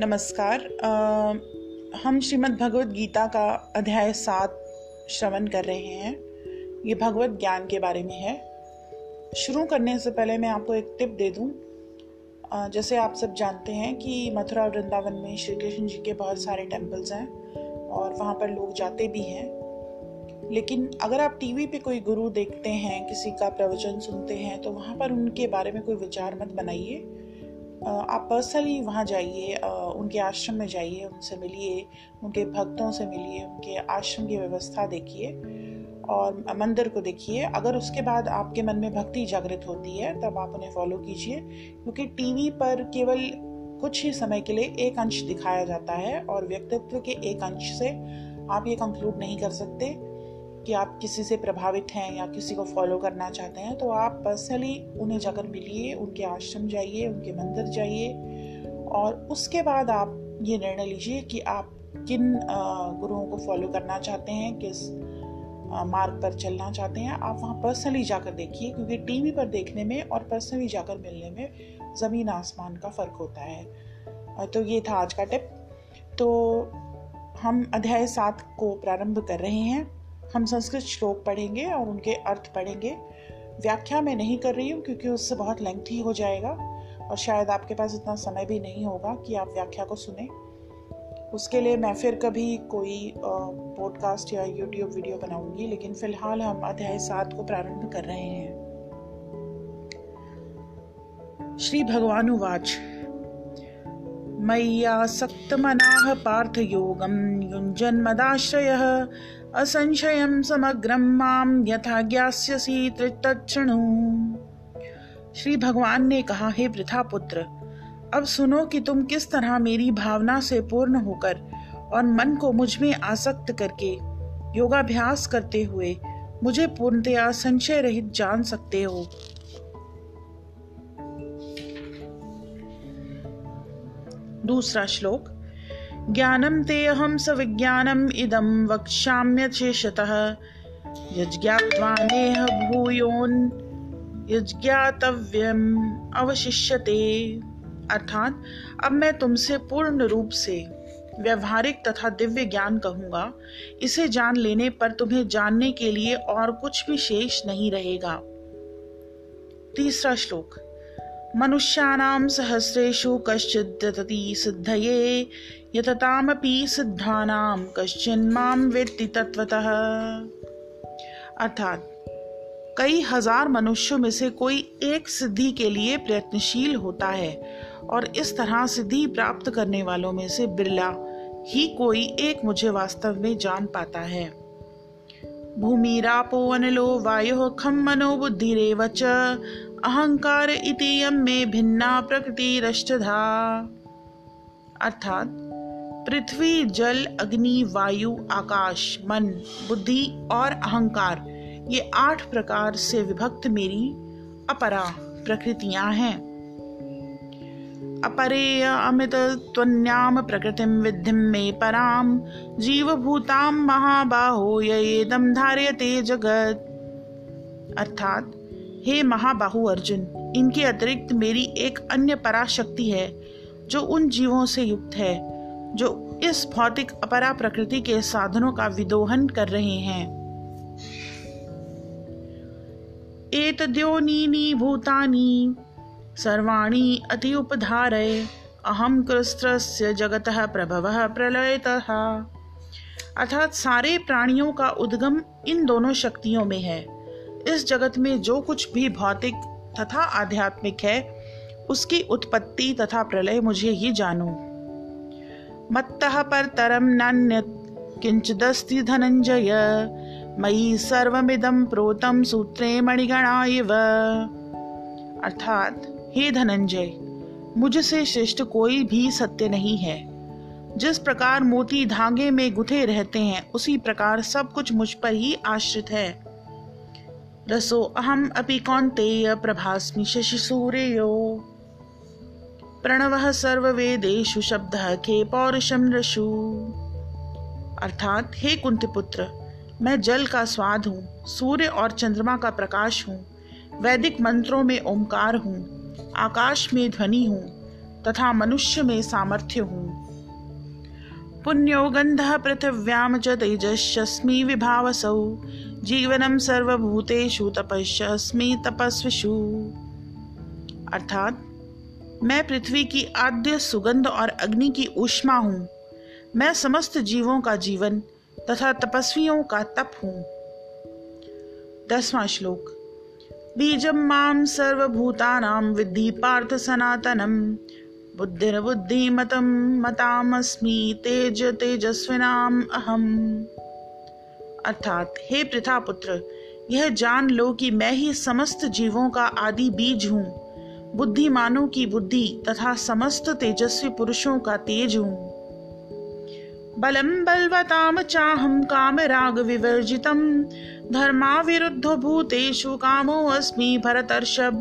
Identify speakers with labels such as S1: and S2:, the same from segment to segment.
S1: नमस्कार। अ, हम श्रीमद् भगवत गीता का अध्याय सात श्रवण कर रहे हैं। ये भगवत ज्ञान के बारे में है। शुरू करने से पहले मैं आपको एक टिप दे दूँ। अ, जैसे आप सब जानते हैं कि मथुरा वृंदावन में श्री कृष्ण जी के बहुत सारे टेम्पल्स हैं और वहाँ पर लोग जाते भी हैं। लेकिन अगर आप टीवी पे कोई गुरु देखते हैं किसी का प्रवचन सुनते हैं तो वहाँ पर उनके बारे में कोई विचार मत बनाइए। आप पर्सनली वहाँ जाइए उनके आश्रम में जाइए, उनसे मिलिए, उनके भक्तों से मिलिए, उनके आश्रम की व्यवस्था देखिए और मंदिर को देखिए। अगर उसके बाद आपके मन में भक्ति जागृत होती है, तब आप उन्हें फॉलो कीजिए, क्योंकि टीवी पर केवल कुछ ही समय के लिए एक अंश दिखाया जाता है और व्यक्तित्व के एक अंश से आप ये कंक्लूड नहीं कर सकते। कि आप किसी से प्रभावित हैं या किसी को फॉलो करना चाहते हैं तो आप पर्सनली उन्हें जाकर मिलिए, उनके आश्रम जाइए, उनके मंदिर जाइए और उसके बाद आप ये निर्णय लीजिए कि आप किन गुरुओं को फॉलो करना चाहते हैं, किस मार्ग पर चलना चाहते हैं, आप वहाँ पर्सनली जाकर देखिए क्योंकि टीवी पर देखने में और पर्सनली जाकर मिलने में ज़मीन आसमान का फ़र्क होता है। तो ये था आज का टिप तो हम अध्याय सात को प्रारंभ कर रहे हैं। हम संस्कृत श्लोक पढ़ेंगे और उनके अर्थ पढ़ेंगे। व्याख्या मैं नहीं कर रही हूँ क्योंकि उससे बहुत लेंथी हो जाएगा और शायद आपके पास इतना समय भी नहीं होगा कि आप व्याख्या को सुने। उसके लिए मैं फिर कभी कोई पॉडकास्ट या यूट्यूब वीडियो बनाऊँगी, लेकिन फ़िलहाल हम अध्याय सात को प्रारंभ कर रहे हैं। श्री भगवान उवाच मय्यासक्तमनाः पार्थयोगं युञ्जन्मदाश्रयः असंशयं समग्रं माँ यथा ज्ञास्यसि तच्छृणु श्री भगवान ने कहा, हे वृथा पुत्र अब सुनो कि तुम किस तरह मेरी भावना से पूर्ण होकर और मन को मुझमें आसक्त करके योगाभ्यास करते हुए मुझे पूर्णतया संशय रहित जान सकते हो। दूसरा श्लोक ज्ञानम ते अहम सविज्ञानम इदम वक्ष्याम्यशेषतः। यज्ञात्वा नेह भूयोन, यज्ञातव्यम अवशिष्यते। अर्थात, अब मैं तुमसे पूर्ण रूप से व्यवहारिक तथा दिव्य ज्ञान कहूँगा। इसे जान लेने पर तुम्हें जानने के लिए और कुछ भी शेष नहीं रहेगा। तीसरा श्लोक। मनुष्याणां सहस्रेषु कश्चिद् सिद्धये, यततामपि सिद्धानां कश्चिन्मां वेत्ति तत्वतः अर्थात, कई हज़ार मनुष्यों में से कोई एक सिद्धि के लिए प्रयत्नशील होता है, और इस तरह सिद्धि प्राप्त करने वालों में से बिरला ही कोई एक मुझे वास्तव में जान पाता है। भूमिरापो अनिलो वायु खम मनो बुद्धिरेव अहंकार इति यम में भिन्ना प्रकृतिरष्टधा। अर्थात, पृथ्वी, जल, अग्नि, वायु, आकाश, मन, बुद्धि और अहंकार, ये आठ प्रकार से विभक्त मेरी अपरा प्रकृतियाँ हैं। अपरेय अमित त्वन्याम प्रकृतिम विद्धिम मे पराम जीवभूताम महाबाहो येदम धार्यते जगत। अर्थात हे महाबाहु अर्जुन, इनके अतिरिक्त मेरी एक अन्य पराशक्ति है, जो उन जीवों से युक्त है, जो इस भौतिक अपरा प्रकृति के साधनों का विदोहन कर रहे हैं। एतद्योनीनि भूतानि, सर्वाणि अति उपधारय अहम कृस्त्रस्य जगतः प्रभवः प्रलयतः। अर्थात सारे प्राणियों का उद्गम इन दोनों शक्तियों में है। इस जगत में जो कुछ भी भौतिक तथा आध्यात्मिक है, उसकी उत्पत्ति तथा प्रलय मुझे ही जानो। मत्तः परतरम नान्य किंचिदस्ति धनंजय मयि सर्वमिदं प्रोतम सूत्रे मणिगणा इव। अर्थात, हे धनंजय मुझसे श्रेष्ठ कोई भी सत्य नहीं है। जिस प्रकार मोती धागे में गुथे रहते हैं, उसी प्रकार सब कुछ मुझ पर ही आश्रित है। रसो अहम अपि कौन्तेय प्रभास्मि शशि सूर्यो। प्रणवः सर्ववेदेषु शब्दः खे पौरुषम रशु अर्थात, हे कुंती पुत्र मैं जल का स्वाद हूँ, सूर्य और चंद्रमा का प्रकाश हूँ, वैदिक मंत्रों में ओंकार हूँ, आकाश में ध्वनि हूँ, तथा मनुष्य में सामर्थ्य हूँ। पुण्यो गंध पृथिव्याम च तेजस्मी विभावसौ जीवनम सर्वभूतेषु तपस्मी तपस्विषु। अर्थात, मैं पृथ्वी की आद्य सुगंध और अग्नि की ऊष्मा हूँ। मैं समस्त जीवों का जीवन तथा तपस्वियों का तप हूँ। दसवां श्लोक। बीजम माम सर्वभूतानां विद्धि पार्थ सनातनम बुद्धिर्बुद्धिमतं मतामस्मि तेज तेजस्विनाम अहम। अर्थात, हे प्रथा पुत्र यह जान लो कि मैं ही समस्त जीवों का आदि बीज हूँ। बुद्धिमानों की बुद्धि तथा समस्त तेजस्वी पुरुषों का तेज हूँ। बलम बलवताम चाहम काम राग विवर्जितम धर्मा विरुद्ध भूतेषु कामो अस्मि भरतर्षभ।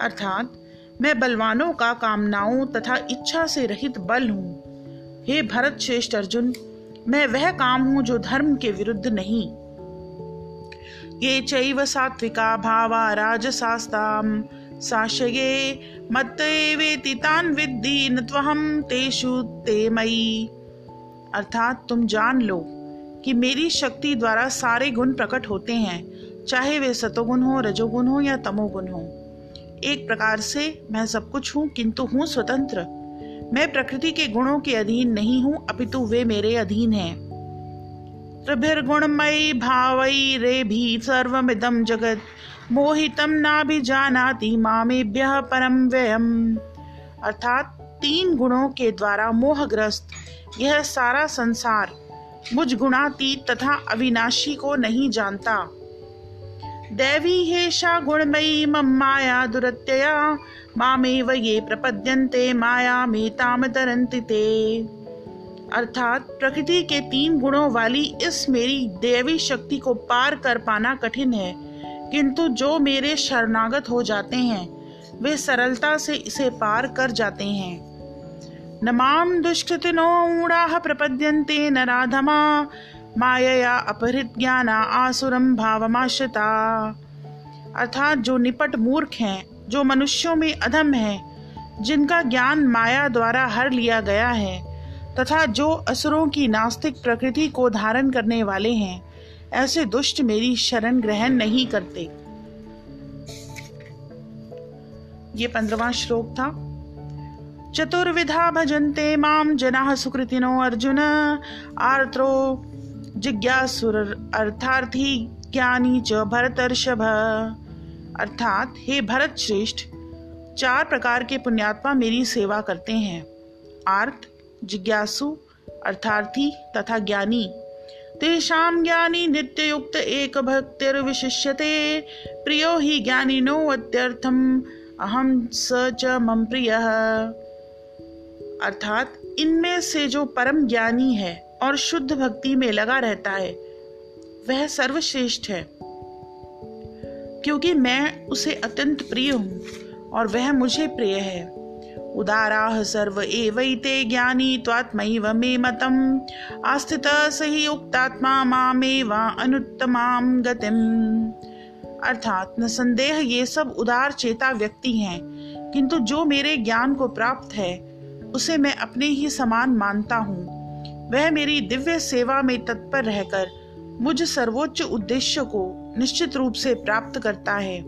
S1: अर्थात, मैं बलवानों का कामनाओं तथा इच्छा से रहित बल हूँ। हे भरत श्रेष्ठ अर्जुन मैं वह काम हूँ जो धर्म के विरुद्ध नहीं। ये चैव सात्विका भावा राजसास्ताम। साशये मत्वेति तान विद्धि न तेषु ते मयि। अर्थात तुम जान लो कि मेरी शक्ति द्वारा सारे गुण प्रकट होते हैं, चाहे वे सतोगुण हो, रजोगुण हो या तमोगुण हो। एक प्रकार से मैं सब कुछ हूँ, किंतु हूँ स्वतंत्र। मैं प्रकृति के गुणों के अधीन नहीं हूँ, अपितु वे मेरे अधीन हैं। त्रिभिर्गुणमयी भावई रे भी सर्वमिदम जगत मोहितम ना भी जानाति मामेभ्य परम व्ययम। अर्थात तीन गुणों के द्वारा मोहग्रस्त यह सारा संसार मुझ गुणातीत तथा अविनाशी को नहीं जानता। दैवी हेशा गुणमयी मम माया दुरत्यया। मामेव ये प्रपद्यन्ते, माया में ताम तरंति ते। अर्थात, प्रकृति के तीन गुणों वाली इस मेरी देवी शक्ति को पार कर पाना कठिन है। किंतु जो मेरे शरणागत हो जाते हैं, वे सरलता से इसे पार कर जाते हैं। न माँ दुष्कृतिनो, ऊढाः प्रपद्यन्ते, न राधमा। मायया अपहृत ज्ञाना आसुरम भावमाश्रिता। अर्थात जो निपट मूर्ख हैं, जो मनुष्यों में अधम हैं, जिनका ज्ञान माया द्वारा हर लिया गया है, तथा जो असुरों की नास्तिक प्रकृति को धारण करने वाले हैं, ऐसे दुष्ट मेरी शरण ग्रहण नहीं करते। ये पंद्रवा श्लोक था। चतुर्विधा भजन्ते माम जना सुकृतिनो अर्जुन, आर्त्रो जिज्ञासुर अर्थार्थी ज्ञानी च भरतर्षभ। अर्थात, हे भरत श्रेष्ठ चार प्रकार के पुण्यात्मा मेरी सेवा करते हैं। आर्थ जिज्ञासु, अर्थार्थी तथा ज्ञानी। तेषां ज्ञानी नित्ययुक्त एक भक्तिर विशिष्यते प्रियो ही ज्ञानिनो अत्यर्थम। अहम स च मम प्रिय। अर्थात, इनमें से जो परम ज्ञानी है और शुद्ध भक्ति में लगा रहता है। वह सर्वश्रेष्ठ है। क्योंकि मैं उसे अत्यंत प्रिय हूँ और वह मुझे प्रिय है। उदाराह सर्व एवैते ज्ञानी त्वात्मैव मे मतम। आस्थित सही उक्तात्मा मामेव अनुत्तमाम गतिम। अर्थात न संदेह ये सब उदार चेता व्यक्ति हैं। किंतु जो मेरे ज्ञान को प्राप्त है, उसे मैं अपने ही समान मानता हूँ। वह मेरी दिव्य सेवा में तत्पर रहकर मुझ सर्वोच्च उद्देश्य को निश्चित रूप से प्राप्त करता है।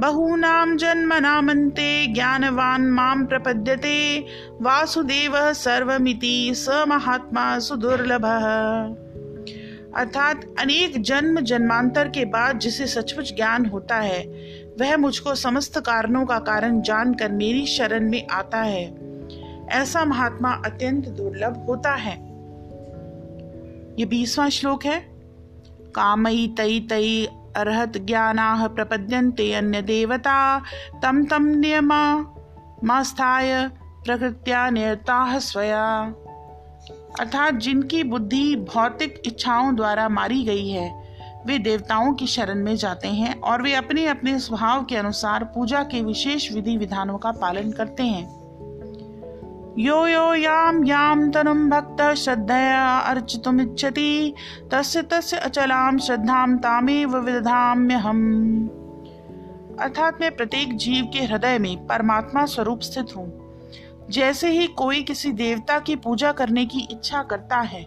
S1: बहूनाम जन्म नामन्ते ज्ञानवान माम प्रपद्यते, वासुदेव सर्वमिति स महात्मा सुदुर्लभ। अर्थात अनेक जन्म जन्मांतर के बाद जिसे सचमुच ज्ञान होता है, वह मुझको समस्त कारणों का कारण जानकर मेरी शरण में आता है। ऐसा महात्मा अत्यंत दुर्लभ होता है। ये बीसवां श्लोक है। कामई तई तई अर्हत ज्ञाना प्रपद्यन्ते अन्य देवता तम तम नियम मास्थाय प्रकृत्या स्वया। अर्थात जिनकी बुद्धि भौतिक इच्छाओं द्वारा मारी गई है, वे देवताओं की शरण में जाते हैं और वे अपने अपने स्वभाव के अनुसार पूजा के विशेष विधि विधानों का पालन करते हैं। यो यो याम याम तनुम भक्त श्रद्धया अर्चितुमिच्छति। तस्य तस्य अचलाम श्रद्धाम तामेव विदधाम्य हम अर्थात मैं प्रत्येक जीव के हृदय में परमात्मा स्वरूप स्थित हूँ। जैसे ही कोई किसी देवता की पूजा करने की इच्छा करता है,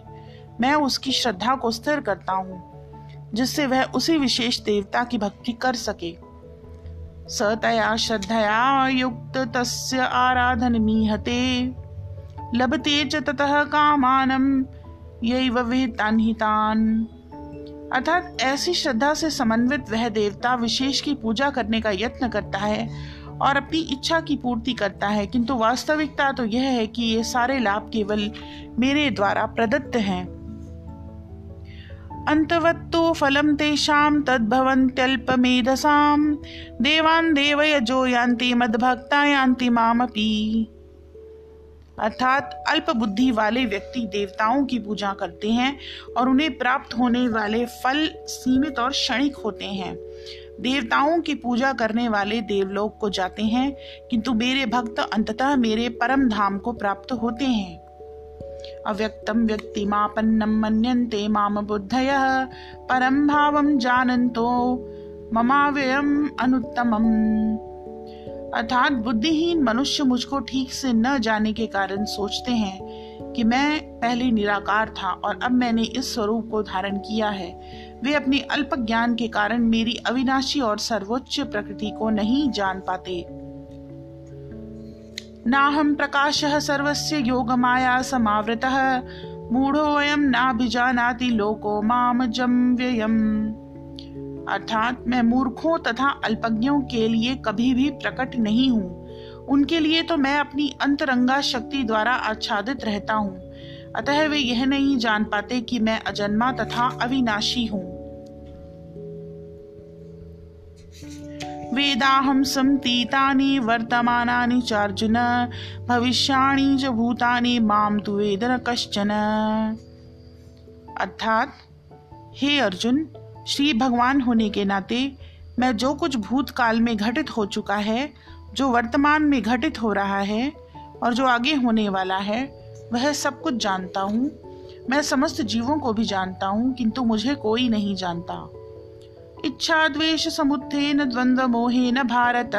S1: मैं उसकी श्रद्धा को स्थिर करता हूँ, जिससे वह उसी विशेष देवता की भक्ति कर सके। सतया श्रद्धया युक्त तस्य आराधन मीहते। लभते च ततः कामानम यही विहितान अर्थात ऐसी श्रद्धा से समन्वित वह देवता विशेष की पूजा करने का यत्न करता है और अपनी इच्छा की पूर्ति करता है। किंतु वास्तविकता तो यह है कि ये सारे लाभ केवल मेरे द्वारा प्रदत्त हैं। अंतवत्तो फलम तेषाम तद्भवन्त्यल्पमेधसाम देवान देवयजो यान्ति मद्भक्ता यान्ति मामपि। अर्थात अल्प बुद्धि वाले व्यक्ति देवताओं की पूजा करते हैं और उन्हें प्राप्त होने वाले फल सीमित और क्षणिक होते हैं। देवताओं की पूजा करने वाले देवलोक को जाते हैं, किंतु मेरे भक्त अंततः मेरे परम धाम को प्राप्त होते हैं। अव्यक्तम व्यक्तिमापन्नम मन्यन्ते माम बुद्धय। परम भावम जानन्तो ममाव्ययम अनुत्तमम। अर्थात बुद्धिहीन मनुष्य मुझको ठीक से न जाने के कारण सोचते हैं कि मैं पहले निराकार था और अब मैंने इस स्वरूप को धारण किया है। वे अपने अल्प ज्ञान के कारण मेरी अविनाशी और सर्वोच्च प्रकृति को नहीं जान पाते। नाहम प्रकाश सर्वस्य योग माया समावृत। वयम नाभिजानाति लोको माम जम व्ययम। अर्थात मैं मूर्खों तथा अल्पज्ञों के लिए कभी भी प्रकट नहीं हूँ। उनके लिए तो मैं अपनी अंतरंगा शक्ति द्वारा आच्छादित रहता हूँ। अतः वे यह नहीं जान पाते कि मैं अजन्मा तथा अविनाशी हूँ। वेदाहं संतीतानि, वर्तमानानि चार्जुन, भविष्याणि च भूतानि माम तु वेद न कश्चन। अर्थात, हे अर्जुन, श्री भगवान होने के नाते, मैं जो कुछ भूतकाल में घटित हो चुका है, जो वर्तमान में घटित हो रहा है, और जो आगे होने वाला है, वह सब कुछ जानता हूँ। मैं समस्त जीवों को भी जानता हूँ, किंतु मुझे कोई नहीं जानता। इच्छा द्वेष समुत्थेन द्वंद्व मोहे न भारत।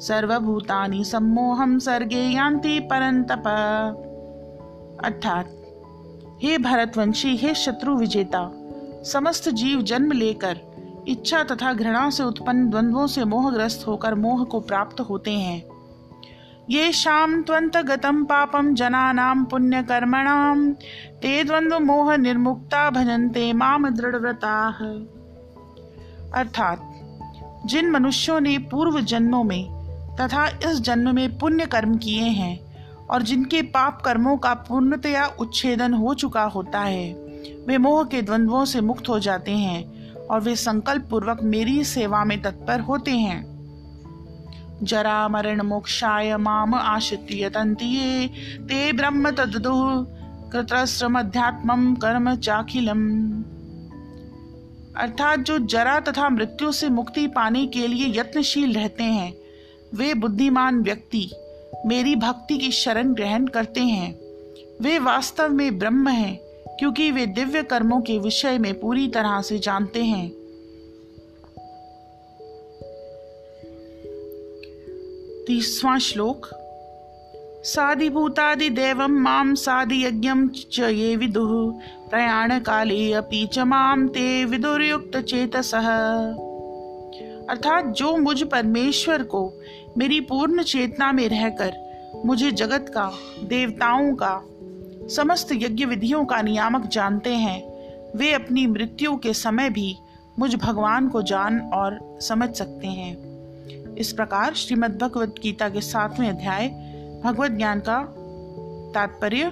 S1: सर्वभूतानि सम्मोहम सर्गे यान्ति परंतप अर्थात, हे भरतवंशी, हे शत्रु विजेता, समस्त जीव जन्म लेकर इच्छा तथा घृणा से उत्पन्न द्वंद्वों से मोहग्रस्त होकर मोह को प्राप्त होते हैं। ये शाम त्वंत गतम पापम जना नाम पुण्य कर्मणाम ते द्वंद्व मोह निर्मुक्ता भजनते माम दृढ़व्रता। अर्थात, जिन मनुष्यों ने पूर्व जन्मों में तथा इस जन्म में पुण्य कर्म किए हैं और जिनके पाप कर्मों का पूर्णतया उच्छेदन हो चुका होता है, वे मोह के द्वंद्वों से मुक्त हो जाते हैं और वे संकल्प पूर्वक मेरी सेवा में तत्पर होते हैं। जरा मरण मोक्षाय माम आश्रित्य तंतिये ते ब्रह्म तदु कृतश्रम अध्यात्म कर्म चाखिलम। अर्थात जो जरा तथा मृत्यु से मुक्ति पाने के लिए यत्नशील रहते हैं, वे बुद्धिमान व्यक्ति मेरी भक्ति की शरण ग्रहण करते हैं। वे वास्तव में ब्रह्म हैं, क्योंकि वे दिव्य कर्मों के विषय में पूरी तरह से जानते हैं। तीसवां श्लोक साधिभूतादिदेव माम साधियज्ञम च ये विदुः। प्रयाण काले अपि च माम ते विदुर्युक्त चेतसः अर्थात जो मुझ परमेश्वर को मेरी पूर्ण चेतना में रहकर मुझे जगत का, देवताओं का, समस्त यज्ञ विधियों का नियामक जानते हैं, वे अपनी मृत्यु के समय भी मुझ भगवान को जान और समझ सकते हैं। इस प्रकार श्रीमद् भगवद गीता के सातवें अध्याय भगवत ज्ञान का तात्पर्य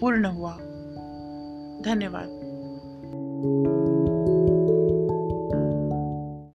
S1: पूर्ण हुआ। धन्यवाद।